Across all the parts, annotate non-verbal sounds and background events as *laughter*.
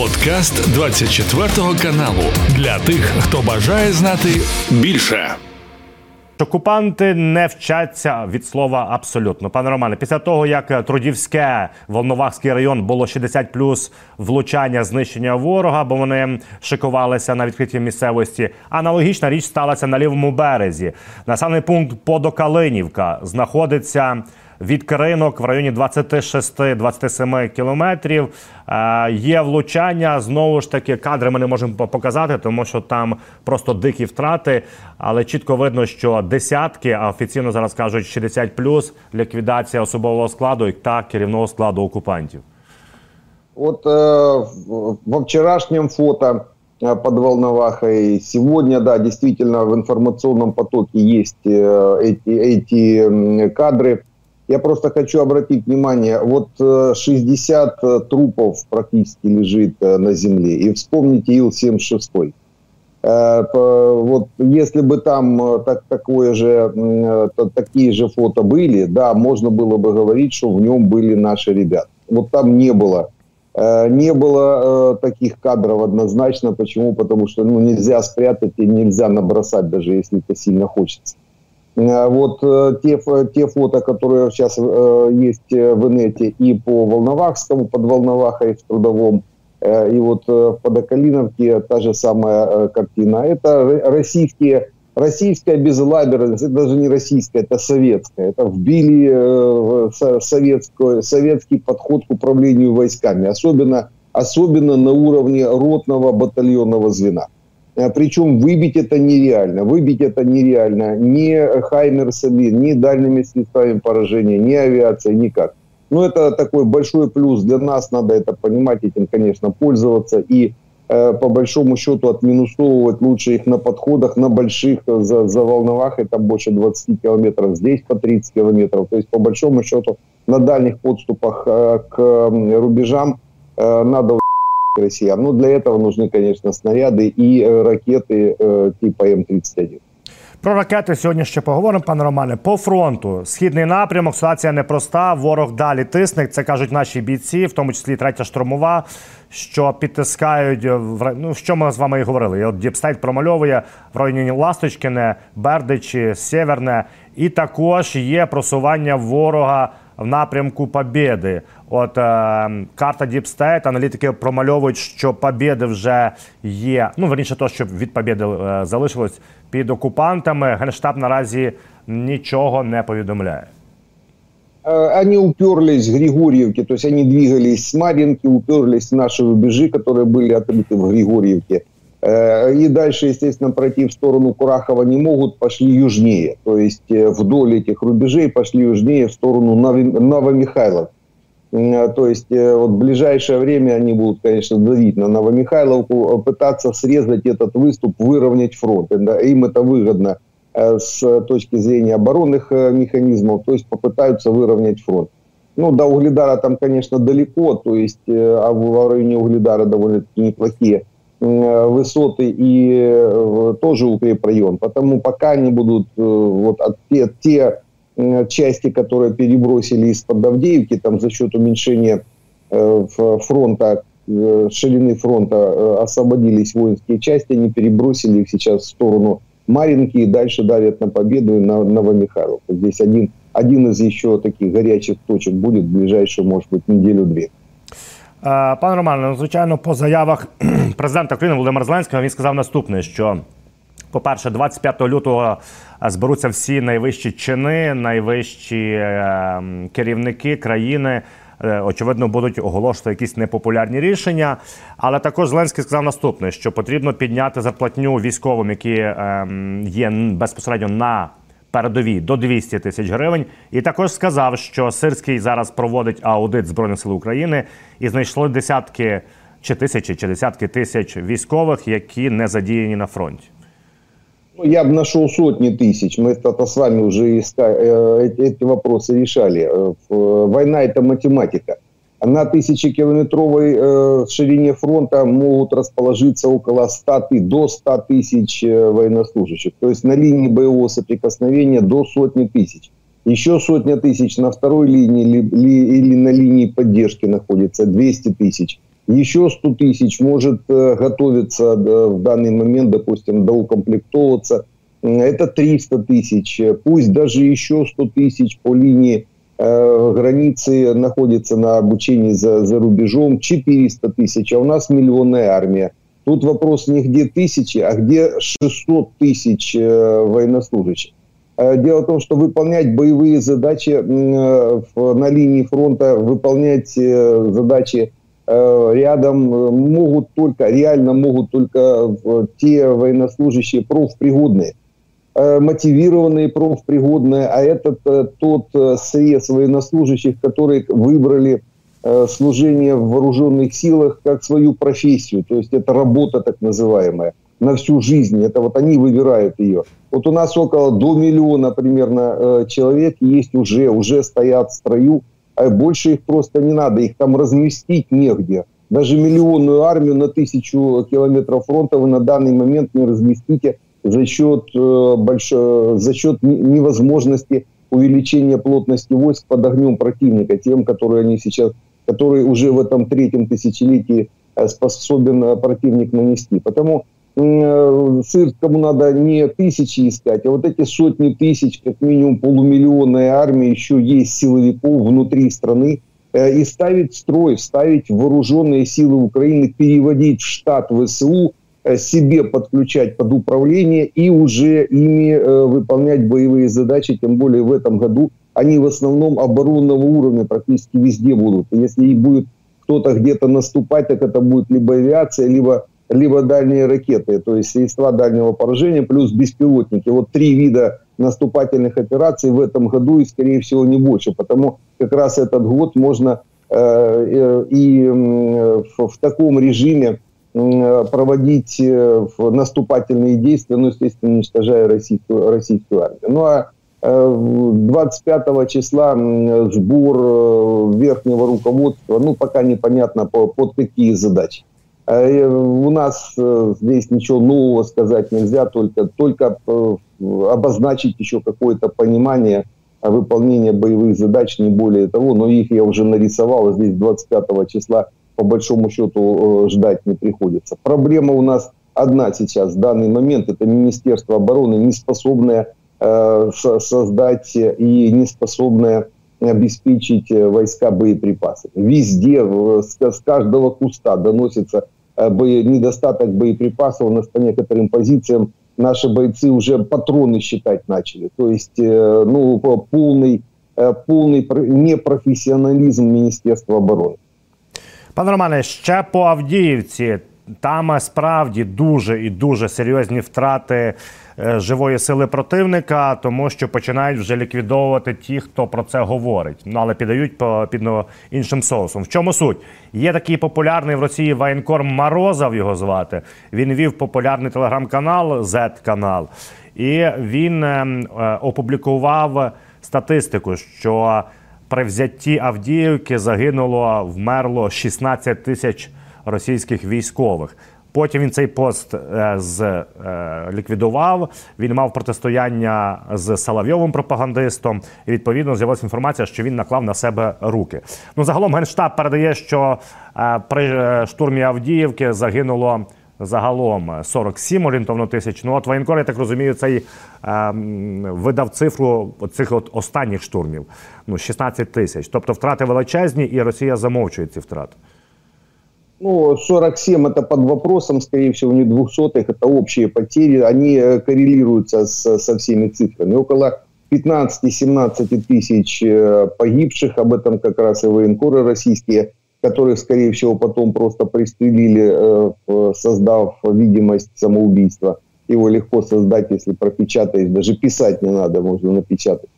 Подкаст 24 каналу для тих, хто бажає знати більше. Окупанти не вчаться від слова абсолютно. Пане Романе, після того як Трудівське Волновахський район було 60 плюс влучання знищення ворога, бо вони шикувалися на відкритій місцевості. Аналогічна річ сталася на лівому березі. Населений пункт Подокалинівка знаходиться від Кринок в районі 26-27 кілометрів. Е, є влучання. Знову ж таки, кадри ми не можемо показати, тому що там просто дикі втрати. Але чітко видно, що десятки, а офіційно зараз кажуть 60 плюс ліквідація особового складу та керівного складу окупантів. Вот э, во вчерашнем фото э, под Волновахой. Сегодня, да, действительно в информационном потоке есть э, эти, эти кадры. Я просто хочу обратить внимание, вот 60 э, э, трупов практически лежит э, на земле. И вспомните Ил-76. Вот если бы там так, такое же, такие же фото были, да, можно было бы говорить, что в нем были наши ребята. Вот там не было не было таких кадров однозначно. Почему? Потому что ну, нельзя спрятать и нельзя набросать, даже если это сильно хочется. Э, вот э, те, те фото, которые сейчас э, есть в инете и по Волновахскому, под Волновахой в Трудовом, и вот в Подокалиновке та же самая картина. Это российские, российская безлаберность, это даже не российская, это советская. Это вбили советскую, советский подход к управлению войсками, особенно, особенно на уровне ротного батальонного звена. Э, Причем выбить это нереально. Выбить это нереально ни хаймерсами, ни дальними средствами поражения, ни авиацией, никак. Но это такой большой плюс для нас, надо это понимать, этим, конечно, пользоваться. И э, по большому счету отминусовывать лучше их на подходах, на больших за, за волновах, это больше 20 километров, здесь по 30 километров. То есть по большому счету на дальних подступах э, к рубежам э, надо россиян. Ну, для этого нужны, конечно, снаряды и э, ракеты э, типа М-31. Про ракети сьогодні ще поговоримо, пане Романе. По фронту східний напрямок ситуація непроста. Ворог далі тисне. Це кажуть наші бійці, в тому числі третя штурмова, що підтискають ну, що ми з вами і говорили. От Діпстейт промальовує в районі Ласточкине, Бердичі, Сєверне, і також є просування ворога в напрямку Побєди. От е, карта Діпстейт, аналітики промальовують, що Побєди вже є. Ну верніше, то що від Побєди е, залишилось під окупантами. Генштаб наразі нічого не повідомляє. Е, они уперлись в Григорьевке, то есть они двигались с Маринки, уперлись в наши рубежи, которые были открыты в Григорьевке. Э, и дальше, естественно, пройти в сторону Курахова не могут, пошли южнее. То есть э, вдоль этих рубежей пошли южнее в сторону Новомихайлов. Э, то есть вот в ближайшее время они будут, конечно, давить на Новомихайловку, пытаться срезать этот выступ, выровнять фронт. Им это выгодно с точки зрения оборонных механизмов, то есть попытаются выровнять фронт. Ну, до Угледара там, конечно, далеко, то есть а в районе Угледара довольно-таки неплохие высоты и э, тоже укрепрайон. Потому пока они будут э, вот те, те части, которые перебросили из-под Давдеевки, там за счет уменьшения фронта, ширины фронта освободились воинские части, они перебросили их сейчас в сторону Маринки и дальше давят на победу и на Новомихайловку. Здесь один, один из еще таких горячих точек будет в ближайшую, может быть, неделю-две. Е, пане Романе, ну, звичайно, по заявах *clears throat* президента України Володимира Зеленського він сказав наступне: що, по-перше, 25 лютого зберуться всі найвищі чини, найвищі е, керівники країни. Е, очевидно, будуть оголошувати якісь непопулярні рішення, але також Зеленський сказав наступне: що потрібно підняти зарплатню військовим, які є безпосередньо на передовій до 200 тисяч гривень. І також сказав, що Сирський зараз проводить аудит збройних сил України і знайшли десятки чи тисячі, чи десятки тисяч військових, які не задіяні на фронті. Ну, я бы нашел сотни тысяч. Мы это с вами уже искали, э, эти вопросы решали. Э, война – это математика На тысячекилометровой э, ширине фронта могут расположиться около 100 до 100 тысяч э, военнослужащих. То есть на линии боевого соприкосновения до сотни тысяч. Еще сотня тысяч на второй линии ли, ли, или на линии поддержки находится 200 тысяч. еще 100 тысяч может э, готовиться в данный момент, допустим, доукомплектовываться. Это 300 тысяч. Пусть даже еще 100 тысяч по линии э, границы находится на обучении за, за рубежом. 400 тысяч, а у нас миллионная армия. Тут вопрос не где тысячи, а где 600 тысяч э, военнослужащих. Э, дело в том, что выполнять боевые задачи э, на линии фронта, выполнять э, задачи рядом могут только, реально могут только те военнослужащие профпригодные, мотивированные профпригодные, а это тот срез военнослужащих, которые выбрали служение в вооруженных силах как свою профессию, то есть это работа так называемая на всю жизнь. Это вот они выбирают ее. Вот у нас около до миллиона примерно э, человек есть уже, уже стоят в строю. А больше их просто не надо, их там разместить негде. Даже миллионную армию на тысячу километров фронта вы на данный момент не разместите за счет, э, больш... за счет невозможности увеличения плотности войск под огнем противника, тем, которые они сейчас, которые уже в этом третьем тысячелетии э, способен э, противник нанести. Потому Э, Сырскому надо не тысячи искать, а вот эти сотни тысяч, как минимум полумиллионная армия, еще есть силовиков внутри страны, э, и ставить строй, ставить вооруженные силы Украины, переводить в штат ВСУ, э, себе подключать под управление и уже ими выполнять боевые задачи, тем более в этом году они в основном оборонного уровня практически везде будут. Если и будет кто-то где-то наступать, так это будет либо авиация, либо либо дальние ракеты, то есть средства дальнего поражения, плюс беспилотники. Вот три вида наступательных операций в этом году и, скорее всего, не больше. Потому как раз этот год можно э, э и э, в, в таком режиме э, проводить э, наступательные действия, ну, естественно, уничтожая российскую, российскую армию. Ну, а 25 э, числа сбор верхнего руководства, ну, пока непонятно под какие задачи. Э, у нас э, здесь ничего нового сказать нельзя, только, только э, обозначить еще какое-то понимание выполнения боевых задач, не более того. Но их я уже нарисовал, здесь 25 числа по большому счету ждать не приходится. Проблема у нас одна сейчас, в данный момент, это Министерство обороны, не способное э, создать и не способное обеспечить войска боеприпасами. Везде, с, с каждого куста доносится Э, недостаток боеприпасов, у нас по некоторым позициям наши бойцы уже патроны считать начали. То есть э, ну, полный, э, полный непрофесіоналізм Міністерства оборони. Пане Романе, ще по Авдіївці. Там справді дуже і дуже серйозні втрати Е, живої сили противника, тому що починають вже ліквідовувати ті, хто про це говорить. Ну але піддають по під ну, іншим соусом. В чому суть? Є такий популярний в Росії воєнкор Морозов його звати. Він вів популярний телеграм-канал Z-канал, і він е, е, опублікував статистику, що при взятті Авдіївки загинуло, вмерло 16 тисяч російських військових. Потім він цей пост е, з е, ліквідував. Він мав протистояння з Соловйовим пропагандистом. І відповідно з'явилася інформація, що він наклав на себе руки. Ну загалом генштаб передає, що е, при штурмі Авдіївки загинуло Загалом 47 орієнтовно тисяч. Ну от воєнкор, я так розумію, цей е, видав цифру цих от останніх штурмів. Ну 16 тисяч. Тобто втрати величезні, і Росія замовчує ці втрати. Ну, 47 это под вопросом, скорее всего, не 200 это общие потери, они э, коррелируются с, со всеми цифрами. Около 15-17 тысяч э, погибших, об этом как раз и военкоры российские, которых, скорее всего, потом просто пристрелили, э, создав видимость самоубийства. Его легко создать, если пропечатать, даже писать не надо, можно напечатать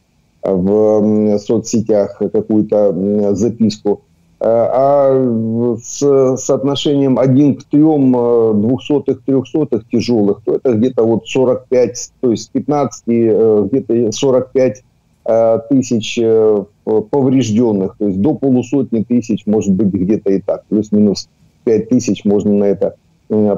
в соцсетях какую-то записку Э, а с соотношением 1 к 3 э, двухсотых, трехсотых тяжелых, то это где-то вот 45, то есть 15, э, где-то 45 тысяч поврежденных, то есть до полусотни тысяч, может быть, где-то и так, плюс-минус 5 тысяч можно на это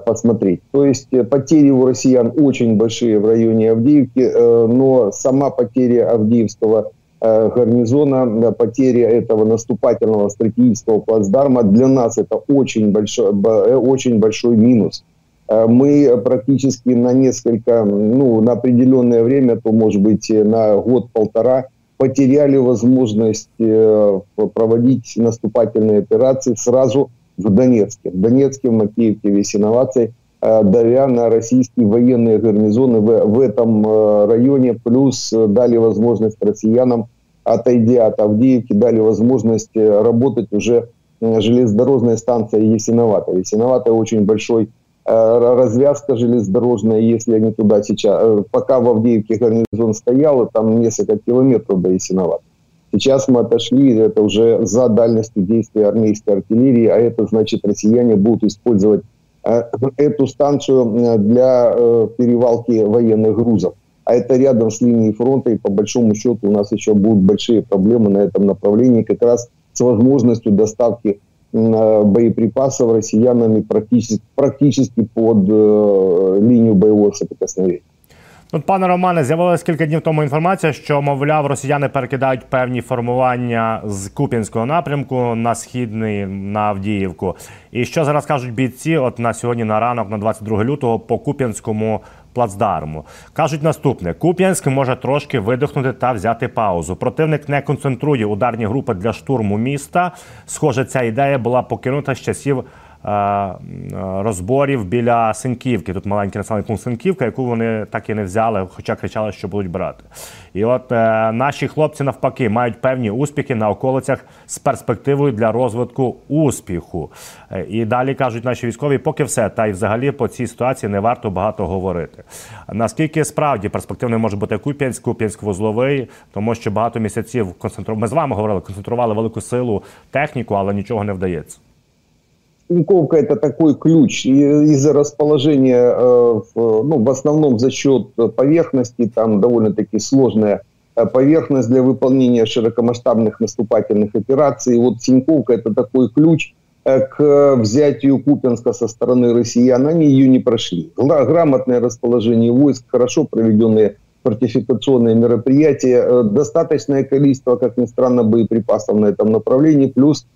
посмотреть. То есть потери у россиян очень большие в районе Авдеевки, но сама потеря Авдеевского гарнизона, потеря этого наступательного стратегического плацдарма, для нас это очень большой, очень большой минус. Мы практически на несколько, ну, на определенное время, то, может быть, на год-полтора потеряли возможность проводить наступательные операции сразу в Донецке. В Донецке, в Макеевке, в Ясиновации – Э, давя на российские военные гарнизоны в, в этом э, районе, плюс э, дали возможность россиянам, отойдя от Авдеевки, дали возможность работать уже железнодорожная станция Есиновата. Есиновата очень большой развязка железнодорожная, если они туда сейчас... Пока в Авдеевке гарнизон стоял, там несколько километров до Есиновата. Сейчас мы отошли, это уже за дальностью действия армейской артиллерии, а это значит, россияне будут использовать Э, эту станцию э, для э, перевалки военных грузов. А это рядом с линией фронта, и по большому счету у нас еще будут большие проблемы на этом направлении, как раз с возможностью доставки боеприпасов россиянами практически, практически под линию боевого соприкосновения. Тут, пане Романе, з'явилася кілька днів тому інформація, що, мовляв, росіяни перекидають певні формування з Купінського напрямку на східний на Авдіївку. І що зараз кажуть бійці? От на сьогодні на ранок, на 22 лютого, по Куп'янському плацдарму кажуть наступне: Куп'янськ може трошки видихнути та взяти паузу. Противник не концентрує ударні групи для штурму міста. Схоже, ця ідея була покинута з часів. Е, розборів біля Синківки. Тут маленький населений пункт Синківка, яку вони так і не взяли, хоча кричали, що будуть брати. І от е, наші хлопці навпаки мають певні успіхи на околицях з перспективою для розвитку успіху. Е, і далі кажуть наші військові, поки все, та й взагалі по цій ситуації не варто багато говорити. Наскільки справді перспективний може бути Куп'янськ, Куп'янськ вузловий, тому що багато місяців концентру... Ми з вами говорили, концентрували велику силу техніку, але нічого не вдається. Тиньковка это такой ключ из-за расположения, э, ну, в основном за счет поверхности, там довольно-таки сложная э, поверхность для выполнения широкомасштабных наступательных операций. Вот Тиньковка это такой ключ э, к взятию Купенска со стороны россиян. Они ее не прошли. Грамотное расположение войск, хорошо проведенные фортификационные мероприятия, достаточное количество, как ни странно, боеприпасов на этом направлении, плюс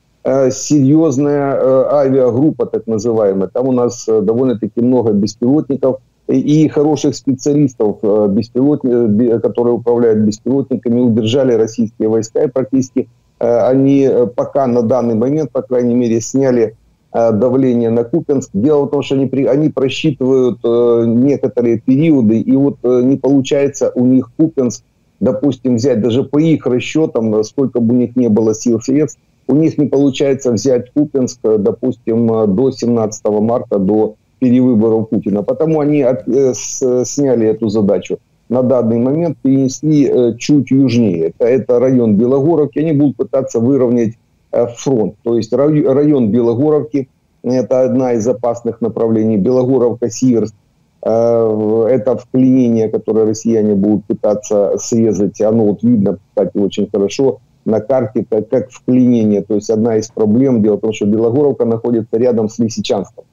серьезная авиагруппа, так называемая. Там у нас довольно-таки много беспилотников и хороших специалистов, беспилотников, которые управляют беспилотниками, удержали российские войска. И практически они пока на данный момент, по крайней мере, сняли давление на Купенск. Дело в том, что они, они просчитывают некоторые периоды, и вот не получается у них Купенск, допустим, взять даже по их расчетам, сколько бы у них не было сил средств, у них не получается взять Купинск, допустим, до 17 марта, до перевыборов Путина. Потому они от, э, с, сняли эту задачу. На данный момент перенесли э, чуть южнее. Это, это район Белогоровки. Они будут пытаться выровнять э, фронт. То есть район Белогоровки – это одна из опасных направлений. Белогоровка-Сиверск э, это вклинение, которое россияне будут пытаться срезать. Оно вот видно, кстати, очень хорошо на карте как, как вклинение. То есть одна из проблем, дело в том, что Белогоровка находится рядом с Лисичанском.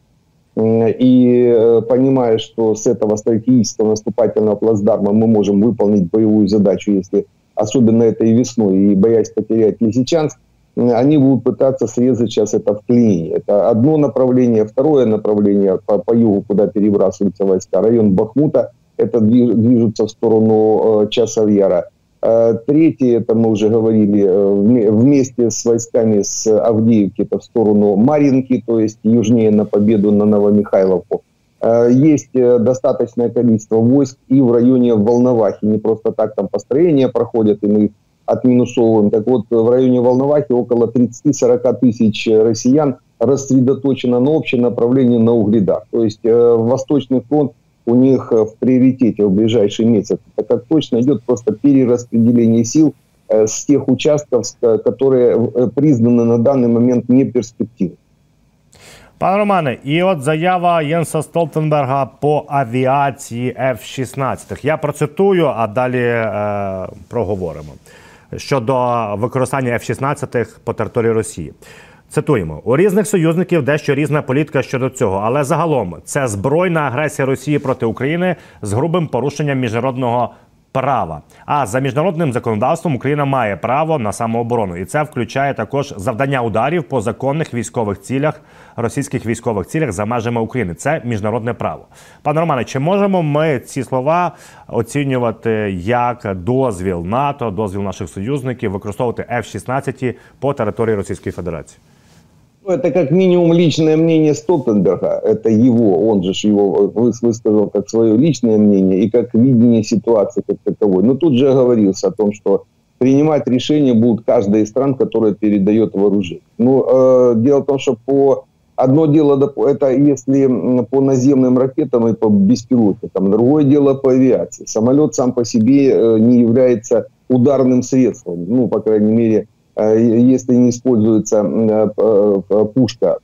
И э, понимая, что с этого стратегического наступательного плацдарма мы можем выполнить боевую задачу, если особенно этой весной, и боясь потерять Лисичанск, они будут пытаться срезать сейчас это вклинение. Это одно направление. Второе направление по, по югу, куда перебрасываются войска, район Бахмута, это движутся в сторону э, Часовьяра. Э, третье, это мы уже говорили, э, вместе с войсками с Авдеевки, это в сторону Маринки, то есть южнее на победу на Новомихайловку. Э, есть достаточное количество войск и в районе Волновахи. Не просто так там построения проходят, и мы их отминусовываем. Так вот, в районе Волновахи около 30-40 тысяч россиян рассредоточено на общее направление на Угледах. То есть Восточный фронт у них э, в приоритете в ближайший месяц, так как точно идет просто перераспределение сил э, с тех участков, которые э, признаны на данный момент не перспективными. Пане Романе, і от заява Єнса Столтенберга по авіації F-16. Я процитую, а далі е, проговоримо щодо використання F-16 по території Росії. Цитуємо у різних союзників дещо різна політика щодо цього, але загалом це збройна агресія Росії проти України з грубим порушенням міжнародного права. А за міжнародним законодавством Україна має право на самооборону, і це включає також завдання ударів по законних військових цілях, російських військових цілях за межами України. Це міжнародне право. Пане Романе, чи можемо ми ці слова оцінювати як дозвіл НАТО, дозвіл наших союзників використовувати F-16 по території Російської Федерації? Ну, это как минимум личное мнение Столтенберга. Это его, он же его высказал как свое личное мнение и как видение ситуации как таковой. Но тут же говорился о том, что принимать решения будут каждая из стран, которая передает вооружение. Ну, э, дело в том, что по одно дело это если по наземным ракетам и по беспилотникам, другое дело по авиации. Самолет сам по себе э, не является ударным средством, ну, по крайней мере, если не используется э, э, пушка.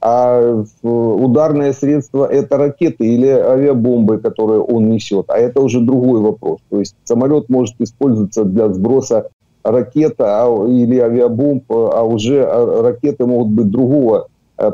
А ударное средство – это ракеты или авиабомбы, которые он несет. А это уже другой вопрос. То есть самолет может использоваться для сброса ракет а, или авиабомб, а уже ракеты могут быть другого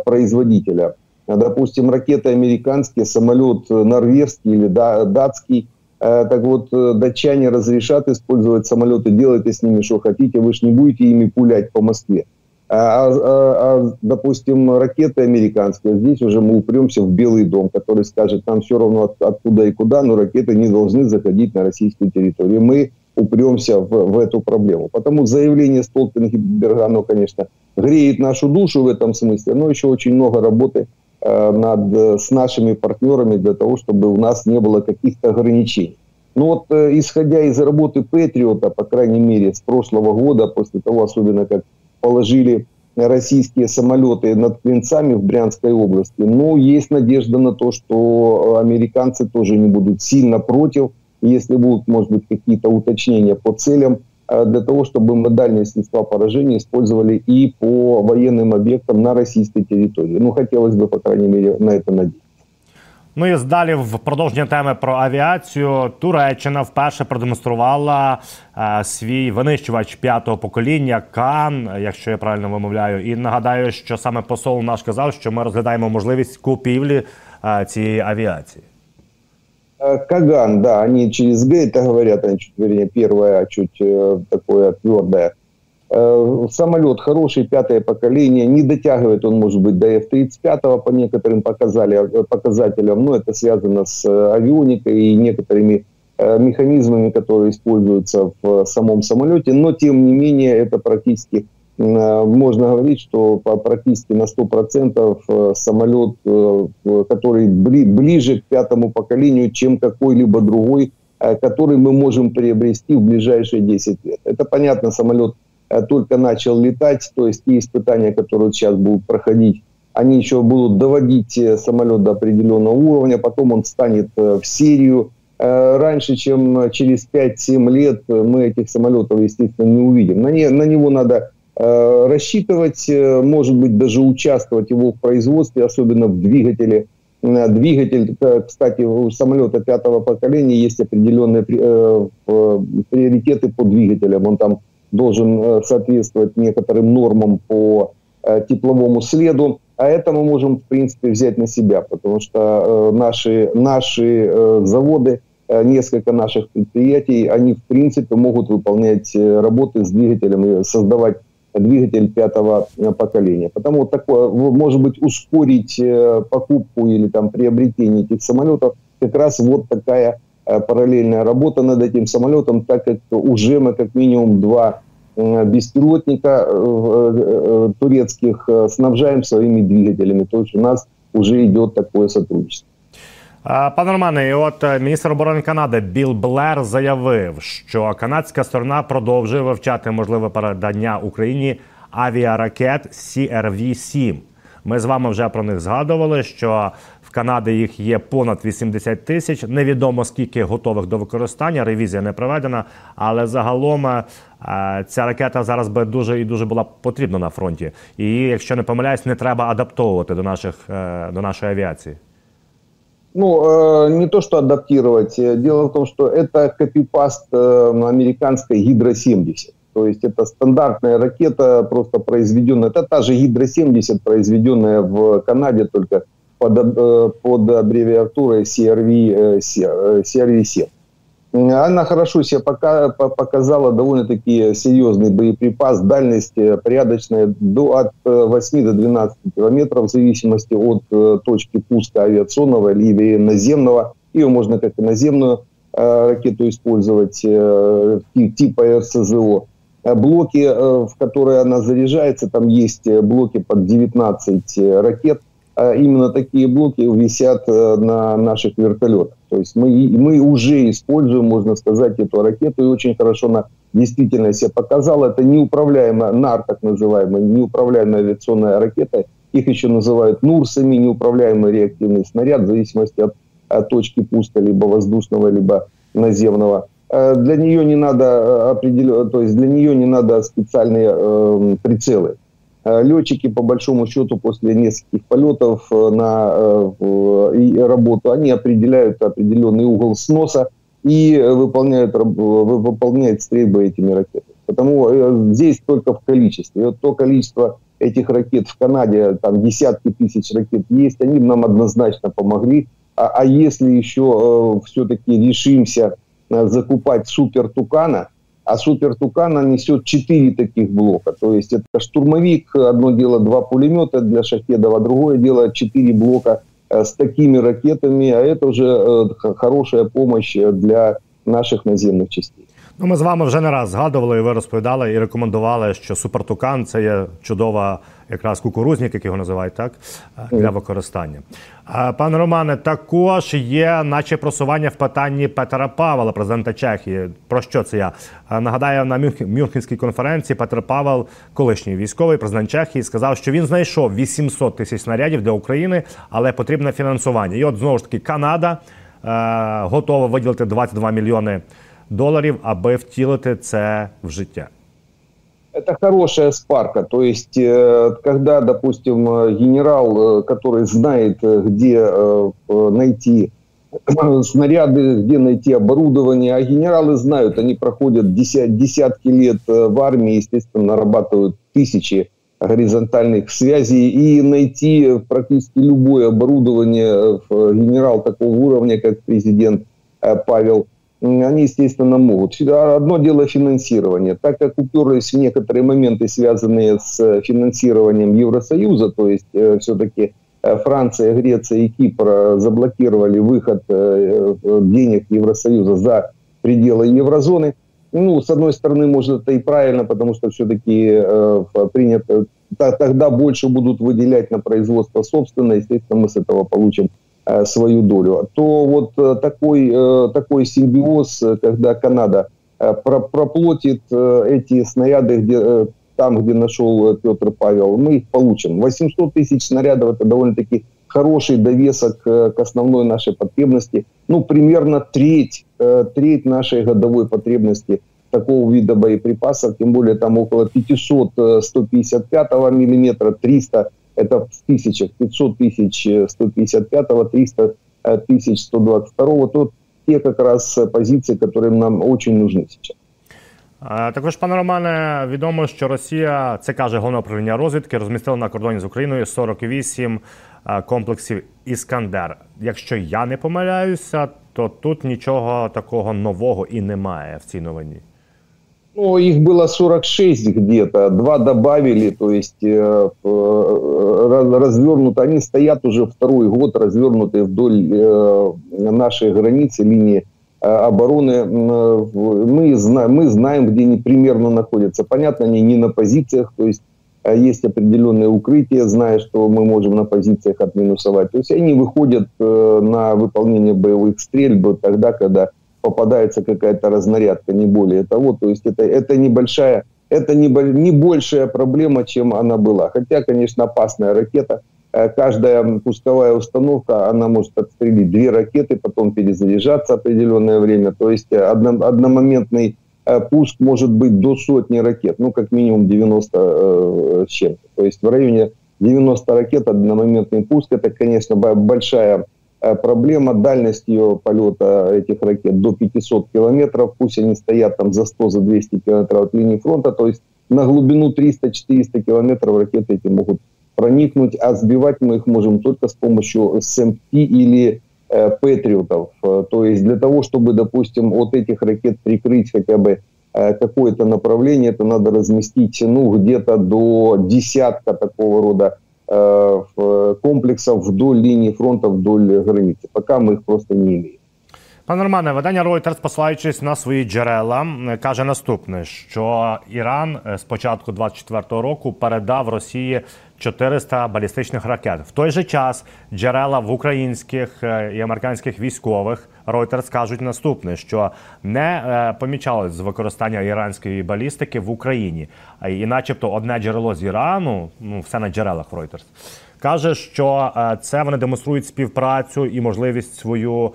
производителя. Допустим, ракеты американские, самолет норвежский или датский – Э, так вот, э, датчане разрешат использовать самолеты, делайте с ними что хотите, вы же не будете ими пулять по Москве. А, а, а, допустим, ракеты американские, здесь уже мы упремся в Белый дом, который скажет, нам все равно от, откуда и куда, но ракеты не должны заходить на российскую территорию. Мы упремся в, в эту проблему. Потому заявление Столтенгенберга, оно, конечно, греет нашу душу в этом смысле, но еще очень много работы Э, над, э, с нашими партнерами для того, чтобы у нас не было каких-то ограничений. Ну вот, э, исходя из работы Патриота, по крайней мере, с прошлого года, после того, особенно как положили российские самолеты над Клинцами в Брянской области, ну, есть надежда на то, что американцы тоже не будут сильно против, если будут, может быть, какие-то уточнения по целям, Э, для того, чтобы мы дальние средства поражения использовали и по военным объектам на российской территории. Ну, хотелось бы, по крайней мере, на это надеяться. Ну і далі в продовження теми про авіацію Туреччина вперше продемонструвала е, свій винищувач п'ятого покоління Кан, якщо я правильно вимовляю. І нагадаю, що саме посол наш казав, що ми розглядаємо можливість купівлі е, цієї авіації. Э, Каган, да, они через Г это говорят, они чуть, вернее, первое, чуть э, такое твердое. Э, самолет хороший, пятое поколение, не дотягивает он, может быть, до F-35 по некоторым показателям, но это связано с авионикой и некоторыми механизмами, которые используются в самом самолете, но тем не менее это практически можно говорить, что практически на 100% э, самолет, э, который ближе к пятому поколению, чем какой-либо другой, который мы можем приобрести в ближайшие 10 лет. Это понятно, самолет только начал летать, то есть те испытания, которые сейчас будут проходить, они еще будут доводить самолет до определенного уровня, потом он станет в серию. Раньше, чем через 5-7 лет, мы этих самолетов, естественно, не увидим. На, не, на него надо Э, рассчитывать, э, может быть, даже участвовать его в производстве, особенно в двигателе. Э, двигатель, кстати, у самолета пятого поколения есть определенные приоритеты по двигателям. Он там должен соответствовать некоторым нормам по тепловому следу. А это мы можем, в принципе, взять на себя, потому что наши, наши заводы, несколько наших предприятий, они, в принципе, могут выполнять работы с двигателем и создавать двигатель пятого э, поколения. Потому такое, может быть, ускорить э, покупку или там приобретение этих самолетов как раз вот такая э, параллельная работа над этим самолетом, так как уже мы как минимум два беспилотника турецких снабжаем своими двигателями. То есть у нас уже идет такое сотрудничество. Пане Романе, і от е, міністр оборони Канади Біл Блер заявив, що канадська сторона продовжує вивчати можливе передання Україні авіаракет CRV-7. Ми з вами вже про них згадували, що в Канаді їх є понад 80 тисяч. Невідомо скільки готових до використання. Ревізія не проведена, але загалом е, ця ракета зараз би дуже і дуже була потрібна на фронті. І якщо не помиляюсь, не треба адаптовувати до наших е, до нашої авіації. Ну, э, не то, что адаптировать. Дело в том, что это копипаст э, американской Гидро-70. То есть это стандартная ракета, просто произведенная. Это та же Гидро-70, произведенная в Канаде, только под, э, под аббревиатурой CRV, CRV-7. Она хорошо себя пока, показала довольно-таки серьезный боеприпас, дальность э, порядочная до, от 8 э, до 12 километров в зависимости от э, точки пуска авиационного или наземного. Ее можно как и наземную ракету использовать типа РСЗО. Блоки, в которые она заряжается, там есть блоки под 19 ракет. Именно такие блоки висят на наших вертолетах. То есть мы, мы уже используем, можно сказать, эту ракету, и очень хорошо она действительно себя показала. Это неуправляемая, НАР так называемая, неуправляемая авиационная ракета. Их еще называют НУРСами, неуправляемый реактивный снаряд, в зависимости от, от точки пуска, либо воздушного, либо наземного. Э, для нее не надо э, определенно, то есть для нее не надо специальные э, прицелы. Э, летчики, по большому счету, после нескольких полетов э, на э, работу, они определяют определенный угол сноса и выполняют, выполняют стрельбы этими ракетами. Потому здесь только в количестве. И вот то количество этих ракет в Канаде, там десятки тысяч ракет есть, они нам однозначно помогли. А, а если еще э, все-таки решимся закупать супер Тукана, а Супер Тукана несет четыре таких блока. То есть это штурмовик, одно дело два пулемета для Шахедова, а другое дело четыре блока э, с такими ракетами, а это уже э, хорошая помощь для наших наземних частей. Ну, ми з вами вже не раз згадували, і ви розповідали і рекомендували, що супертукан це є чудова якраз кукурузник, як його називають, так для використання. Пане Романе, також є, наче просування в питанні Петра Павла, президента Чехії. Про що це я нагадаю на Мюнхенській конференції? Петр Павел, колишній військовий президент Чехії, сказав, що він знайшов 800 тисяч снарядів для України, але потрібне фінансування. І от знову ж таки Канада е, готова виділити 22 мільйони доларів, аби втілити це в життя. Это хорошая спарка. То есть, э, когда, допустим, генерал, э, который знает, э, где найти *clears throat* снаряды, где найти оборудование, а генералы знают, они проходят десятки лет в армии, естественно, нарабатывают тысячи горизонтальных связей, и найти практически любое оборудование генерал такого уровня, как президент Павел они, естественно, могут. Одно дело финансирование. Так как уперлись в некоторые моменты, связанные с финансированием Евросоюза, то есть э, все-таки э, Франция, Греция и Кипр заблокировали выход э, денег Евросоюза за пределы еврозоны. Ну, с одной стороны, может, это и правильно, потому что все-таки принято, тогда больше будут выделять на производство собственное, естественно, мы с этого получим Э, свою долю, то вот э, такой, э, такой симбиоз, когда Канада проплатит эти снаряды где, там, где нашел Петр Павел, мы их получим. 800 тысяч снарядов – это довольно-таки хороший довесок к основной нашей потребности. Ну, примерно треть, треть нашей годовой потребности такого вида боеприпасов, тем более там около 500 155 миллиметра, 300 это в тысячах, 500 тысяч 155-го, 300 тысяч 122-го, то те как раз позиции, которые нам очень нужны сейчас. Також, пане Романе, відомо, що Росія, це каже головне управління розвідки, розмістила на кордоні з Україною 48 комплексів Іскандер. Якщо я не помиляюся, то тут нічого такого нового і немає в цій новині. Ну, их было 46 где-то, два добавили, то есть э, э, развернуты, они стоят уже второй год развернутые вдоль э, нашей границы, линии э, обороны. Э, мы, знаем, мы знаем, где они примерно находятся. Понятно, они не на позициях, то есть э, есть определенное укрытие, зная, что мы можем на позициях отминусовать. То есть они выходят на выполнение боевых стрельб тогда, когда попадается какая-то разнарядка, не более того. То есть это, это небольшая, это не, не большая проблема, чем она была. Хотя, конечно, опасная ракета. Э, каждая пусковая установка, она может отстрелить две ракеты, потом перезаряжаться определенное время. То есть одно, одномоментный э, пуск может быть до сотни ракет, ну, как минимум 90 э, чем-то. То есть в районе 90 ракет одномоментный пуск, это, конечно, большая Э, проблема дальность ее полета этих ракет до 500 километров. Пусть они стоят там за 100, за 200 километров от линии фронта. То есть на глубину 300-400 километров ракеты эти могут проникнуть, а сбивать мы их можем только с помощью СМТ или патриотов. То есть для того, чтобы, допустим, от этих ракет прикрыть хотя бы какое-то направление, это надо разместить ну, где-то до десятка такого рода комплексов вдоль линии фронта, вдоль границы. Пока мы их просто не имеем. Пане Романе, видання Reuters, посилаючись на свої джерела, каже наступне: що Іран з початку 24-го року передав Росії 400 балістичних ракет. В той же час джерела в українських і американських військових Reuters кажуть наступне: що не помічалось з використання іранської балістики в Україні, і, начебто, одне джерело з Ірану, ну все на джерелах Reuters, каже, що це вони демонструють співпрацю і можливість свою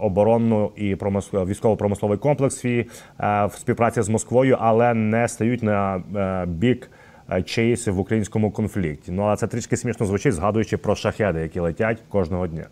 оборонну і військово-промисловий комплекс в співпраці з Москвою, але не стають на бік чиїсь в українському конфлікті. Ну а це трішки смішно звучить, згадуючи про шахеди, які летять кожного дня.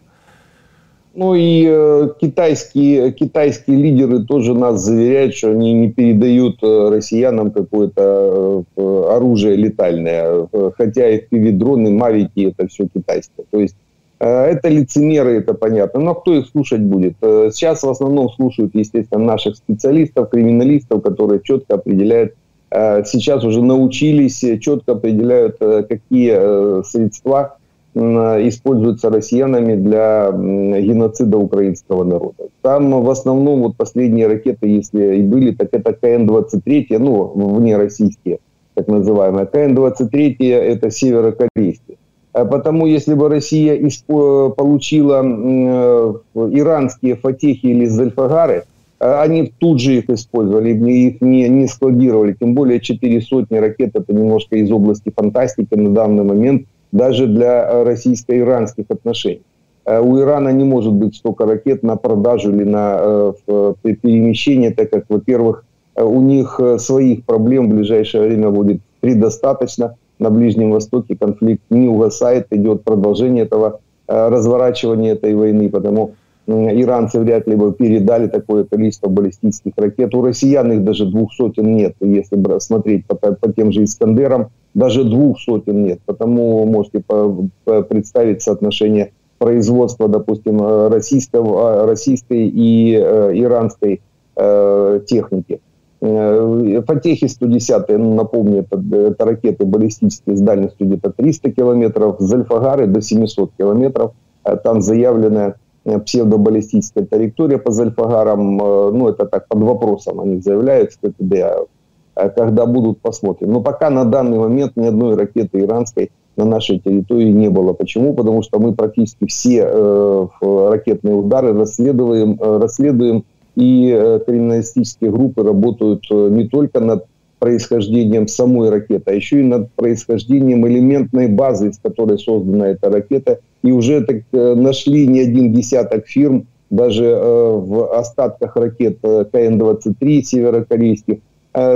Ну и э, китайские, китайские лидеры тоже нас заверяют, что они не передают э, россиянам какое-то э, оружие летальное. Хотя и дроны, мавики, это все китайское. То есть это лицемеры, это понятно. Но кто их слушать будет? Сейчас в основном слушают, естественно, наших специалистов, криминалистов, которые четко определяют, сейчас уже научились, четко определяют, какие средства используются россиянами для геноцида украинского народа. Там в основном вот последние ракеты, если и были, так это КН-23, ну, вне российские, так называемые. КН-23 это северокорейские. А потому если бы Россия получила иранские фатехи или зальфагары, они тут же их использовали, их не, не складировали. Тем более четыре сотни ракет, это немножко из области фантастики на данный момент – даже для э, российско-иранских отношений. Э, у Ирана не может быть столько ракет на продажу или на э, перемещение, так как, во-первых, у них своих проблем в ближайшее время будет предостаточно. На Ближнем Востоке конфликт не угасает, идет продолжение этого разворачивания этой войны, потому иранцы вряд ли бы передали такое количество баллистических ракет. У россиян их даже двух сотен нет, если смотреть по, по тем же «Искандерам», даже двух сотен нет. Потому можете представить соотношение производства, допустим, российского, а, российской и э, иранской э, техники. Э, Фатехи 110, ну, напомню, это, это ракеты баллистические с дальностью где-то 300 километров, Зальфагары до 700 километров. Э, там заявленная псевдобаллистическая траектория по Зальфагарам, ну, это так, под вопросом они заявляют, что это а когда будут, посмотрим. Но пока на данный момент ни одной ракеты иранской на нашей территории не было. Почему? Потому что мы практически все э, ракетные удары расследуем, э, расследуем и э, криминалистические группы работают э, не только над происхождением самой ракеты, а еще и над происхождением элементной базы, из которой создана эта ракета. И уже так э, нашли не один десяток фирм, даже в остатках ракет э, КН-23 северокорейских,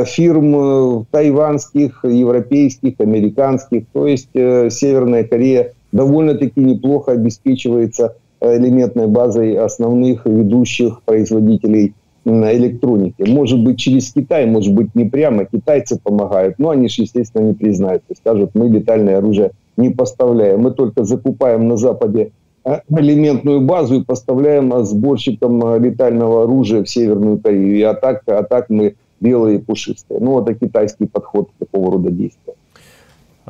фирм тайванских, европейских, американских. То есть Северная Корея довольно-таки неплохо обеспечивается элементной базой основных ведущих производителей электроники. Может быть, через Китай, может быть, не прямо. Китайцы помогают, но они же, естественно, не признают. Скажут, мы летальное оружие не поставляем. Мы только закупаем на Западе элементную базу и поставляем сборщикам летального оружия в Северную Корею. И а так, а так мы белые и пушистые. Ну, это китайский подход такого рода действия.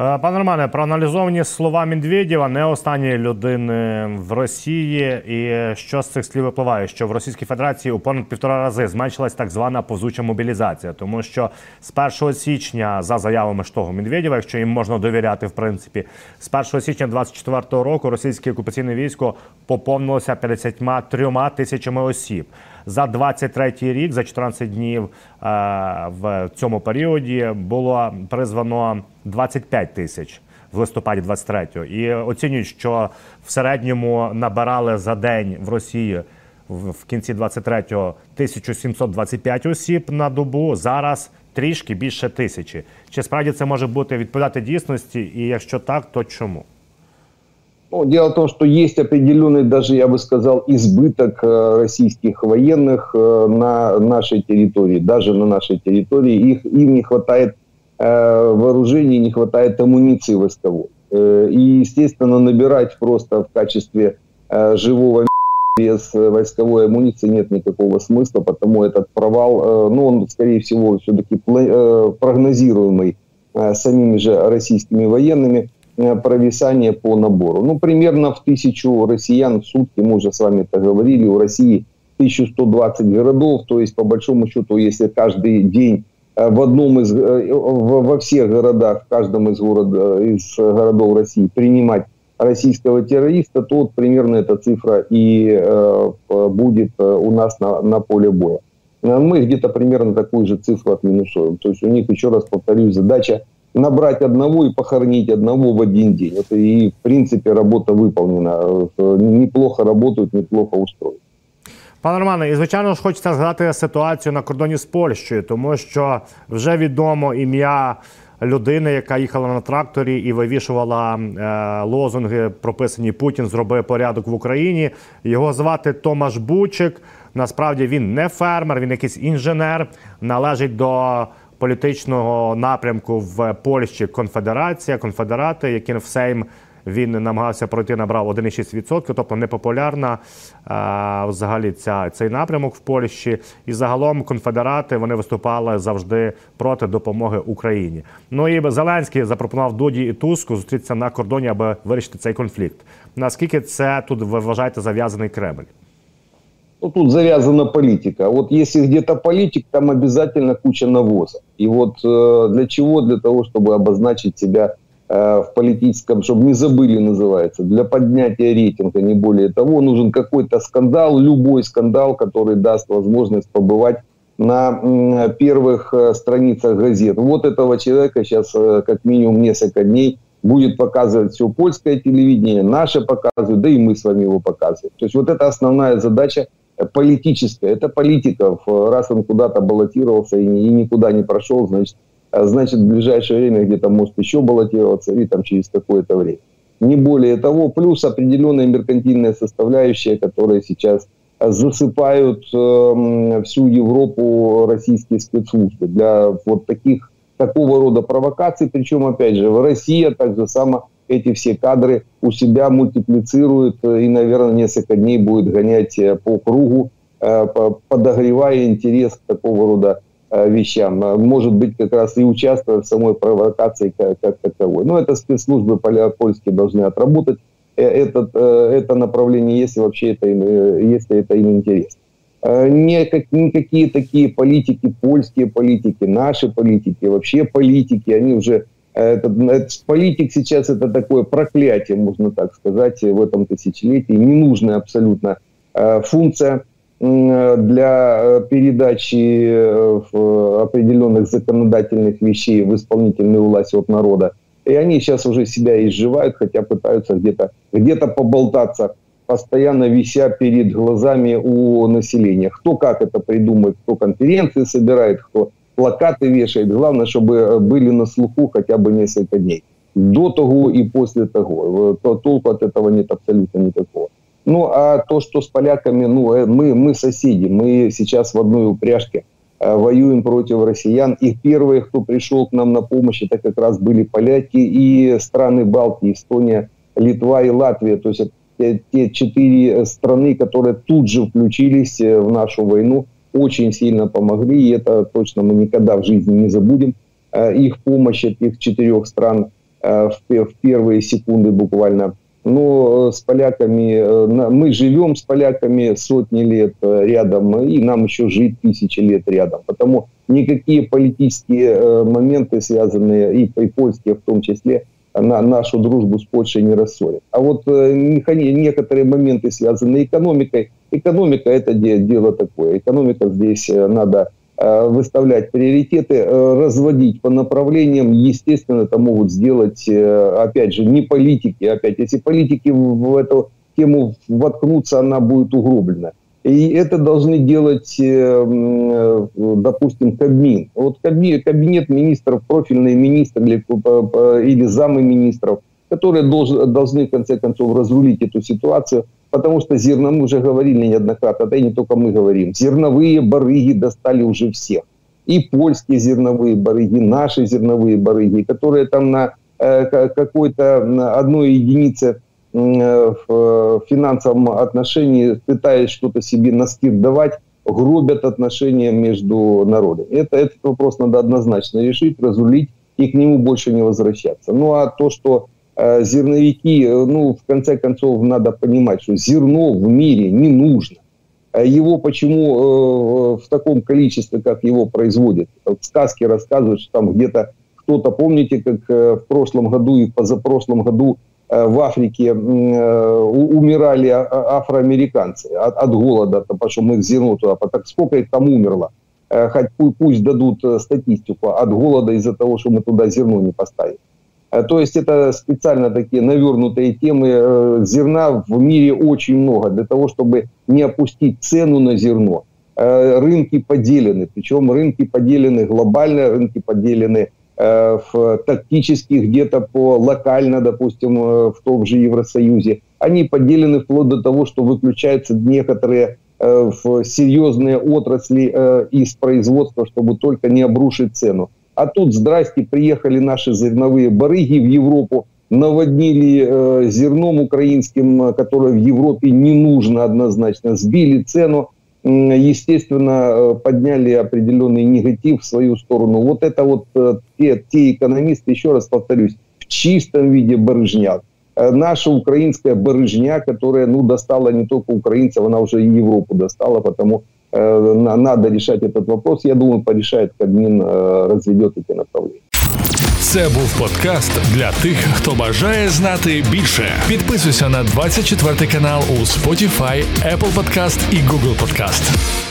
Е, пане Романе, проаналізовані слова Медведєва, не останньої людини в Росії. І що з цих слів випливає? Що в Російській Федерації у понад півтора рази зменшилась так звана повзуча мобілізація, тому що з 1 січня, за заявами ж того Медведєва, якщо їм можна довіряти, в принципі, з 1 січня 24 року російське окупаційне військо поповнилося 53 тисячами осіб за 23 рік, за 14 днів е, в цьому періоді було призвано 25 тисяч. В листопаді 23-го. і оцінюють, що в середньому набирали за день в Росії в кінці 23-го 1725 осіб на добу. Зараз трішки більше тисячі. Чи справді це може бути відповідати дійсності? І якщо так, то чому? Ну, дело в том, что есть определенный, даже я бы сказал, избыток э, российских военных э, на нашей территории, даже на нашей территории. Их, им не хватает э, вооружений, не хватает амуниции войсковой. И, естественно, набирать просто в качестве живого *laughs* без войсковой амуниции нет никакого смысла, потому этот провал, ну, он, скорее всего, все-таки прогнозируемый самими же российскими военными, провисание по набору. Ну, примерно в тысячу россиян в сутки, мы уже с вами это говорили, у России 1120 городов, то есть, по большому счету, если каждый день Э, в одном из, э, во всех городах, в каждом из, город, из городов России принимать российского террориста, то вот примерно эта цифра и э, будет у нас на, на поле боя. Мы где-то примерно такую же цифру отминусуем. То есть у них, еще раз повторюсь, задача набрать одного и похоронить одного в один день. Это и, в принципе, работа выполнена. Неплохо работают, неплохо устроят. Пане Романе, і звичайно ж хочеться згадати ситуацію на кордоні з Польщею, тому що вже відомо ім'я людини, яка їхала на тракторі і вивішувала е, лозунги, прописані Путін зробив порядок в Україні. Його звати Томаш Бучик. Насправді він не фермер, він якийсь інженер, належить до політичного напрямку в Польщі Конфедерація, конфедерати, які в Сейм він намагався пройти, набрав 1,6%, тобто непопулярна а, взагалі ця цей напрямок в Польщі. І загалом конфедерати вони виступали завжди проти допомоги Україні. Ну і Зеленський запропонував Дуді і Туску зустрітися на кордоні, аби вирішити цей конфлікт. Наскільки це тут ви вважаєте зав'язаний Кремль? Ну, тут завязана политика. Вот если где-то политик, там обязательно куча навоза. И вот э, для чего? Для того, чтобы обозначить себя Э, в политическом, чтобы не забыли, называется, для поднятия рейтинга, не более того, нужен какой-то скандал, любой скандал, который даст возможность побывать на первых э, страницах газет. Вот этого человека сейчас э, как минимум несколько дней будет показывать все польское телевидение, наше показывают, да и мы с вами его показываем. То есть вот это основная задача политическая, это политиков. Раз он куда-то баллотировался и никуда не прошел, значит, а значит, в ближайшее время где-то может еще баллотироваться, и там через какое-то время. Не более того, плюс определенная меркантильная составляющая, которая сейчас засыпают э, всю Европу российские спецслужбы для вот таких такого рода провокаций. Причем, опять же, в России так же само эти все кадры у себя мультиплицируют и, наверное, несколько дней будет гонять э, по кругу, э, подогревая интерес к такого рода Э, вещам, может быть, как раз и участвуя в самой провокации как, как таковой. Но это спецслужбы польские должны отработать э, этот, э, это направление, если вообще это им, если это им интересно. Не никакие такие политики, польские политики, наши политики, вообще политики, они уже... Это, это, политик сейчас это такое проклятие, можно так сказать, в этом тысячелетии. Ненужная абсолютно функция для э, передачи э, определенных законодательных вещей в исполнительную власть от народа. И они сейчас уже себя изживают, хотя пытаются где-то где поболтаться, постоянно вися перед глазами у населения. Кто как это придумает, кто конференции собирает, кто плакаты вешает. Главное, чтобы э, были на слуху хотя бы несколько дней. До того и после того. То толку от этого нет абсолютно никакого. Ну, а то, что с поляками, ну, э, мы, мы соседи, мы сейчас в одной упряжке э, воюем против россиян. И первые, кто пришел к нам на помощь, это как раз были поляки и страны Балтии, Эстония, Литва и Латвия. То есть это те четыре страны, которые тут же включились э, в нашу войну, очень сильно помогли. И это точно мы никогда в жизни не забудем. Их помощь этих четырех стран в первые секунды буквально но э, с поляками, э, мы живем с поляками сотни лет э, рядом, и нам еще жить тысячи лет рядом. Потому никакие политические моменты, связанные и, и польские в том числе, на нашу дружбу с Польшей не рассорят. А вот некоторые моменты, связанные экономикой, экономика это дело такое. Экономика здесь надо Э, выставлять приоритеты, э, разводить по направлениям. Естественно, это могут сделать, э, опять же, не политики. Опять, если политики в эту тему воткнутся, она будет угроблена. И это должны делать, допустим, Кабмин. Вот кабинет министров, профильные министры или, или замы министров, которые должны, в конце концов, разрулить эту ситуацию – Потому что зерно, мы уже говорили неоднократно, да и не только мы говорим, зерновые барыги достали уже всех. И польские зерновые барыги, наши зерновые барыги, которые там на э, какой-то на одной единице в финансовом отношении, пытаясь что-то себе на давать, гробят отношения между народами. Это, этот вопрос надо однозначно решить, разрулить и к нему больше не возвращаться. Ну а то, что э, зерновики, ну в конце концов надо понимать, что зерно в мире не нужно. Его почему э, в таком количестве, как его производят? В сказке рассказывают, что там где-то кто-то, помните, как э, в прошлом году и позапрошлом году э, в Африке э, умирали а, а, афроамериканцы от, от голода, потому что мы зерно туда, так сколько их там умерло? Хоть пусть дадут статистику от голода из-за того, что мы туда зерно не поставили. То есть это специально такие навернутые темы. Зерна в мире очень много для того, чтобы не опустить цену на зерно. Рынки поделены, причем рынки поделены глобально, рынки поделены Э, в, тактически где-то по локально, допустим, э, в том же Евросоюзе. Они поделены вплоть до того, что выключаются некоторые э, в серьезные отрасли из производства, чтобы только не обрушить цену. А тут, здрасте, приехали наши зерновые барыги в Европу, наводнили э, зерном украинским, которое в Европе не нужно однозначно, сбили цену, естественно, э, подняли определенный негатив в свою сторону. Вот это вот э, те, те экономисты, еще раз повторюсь, в чистом виде барыжня. Э, наша украинская барыжня, которая ну, достала не только украинцев, она уже и Европу достала, потому э, надо решать этот вопрос. Я думаю, порешает Кабмин, э, разведет эти направления. Це був подкаст для тих, хто бажає знати більше. Підписуйся на 24 канал у Spotify, Apple Podcast і Google Podcast.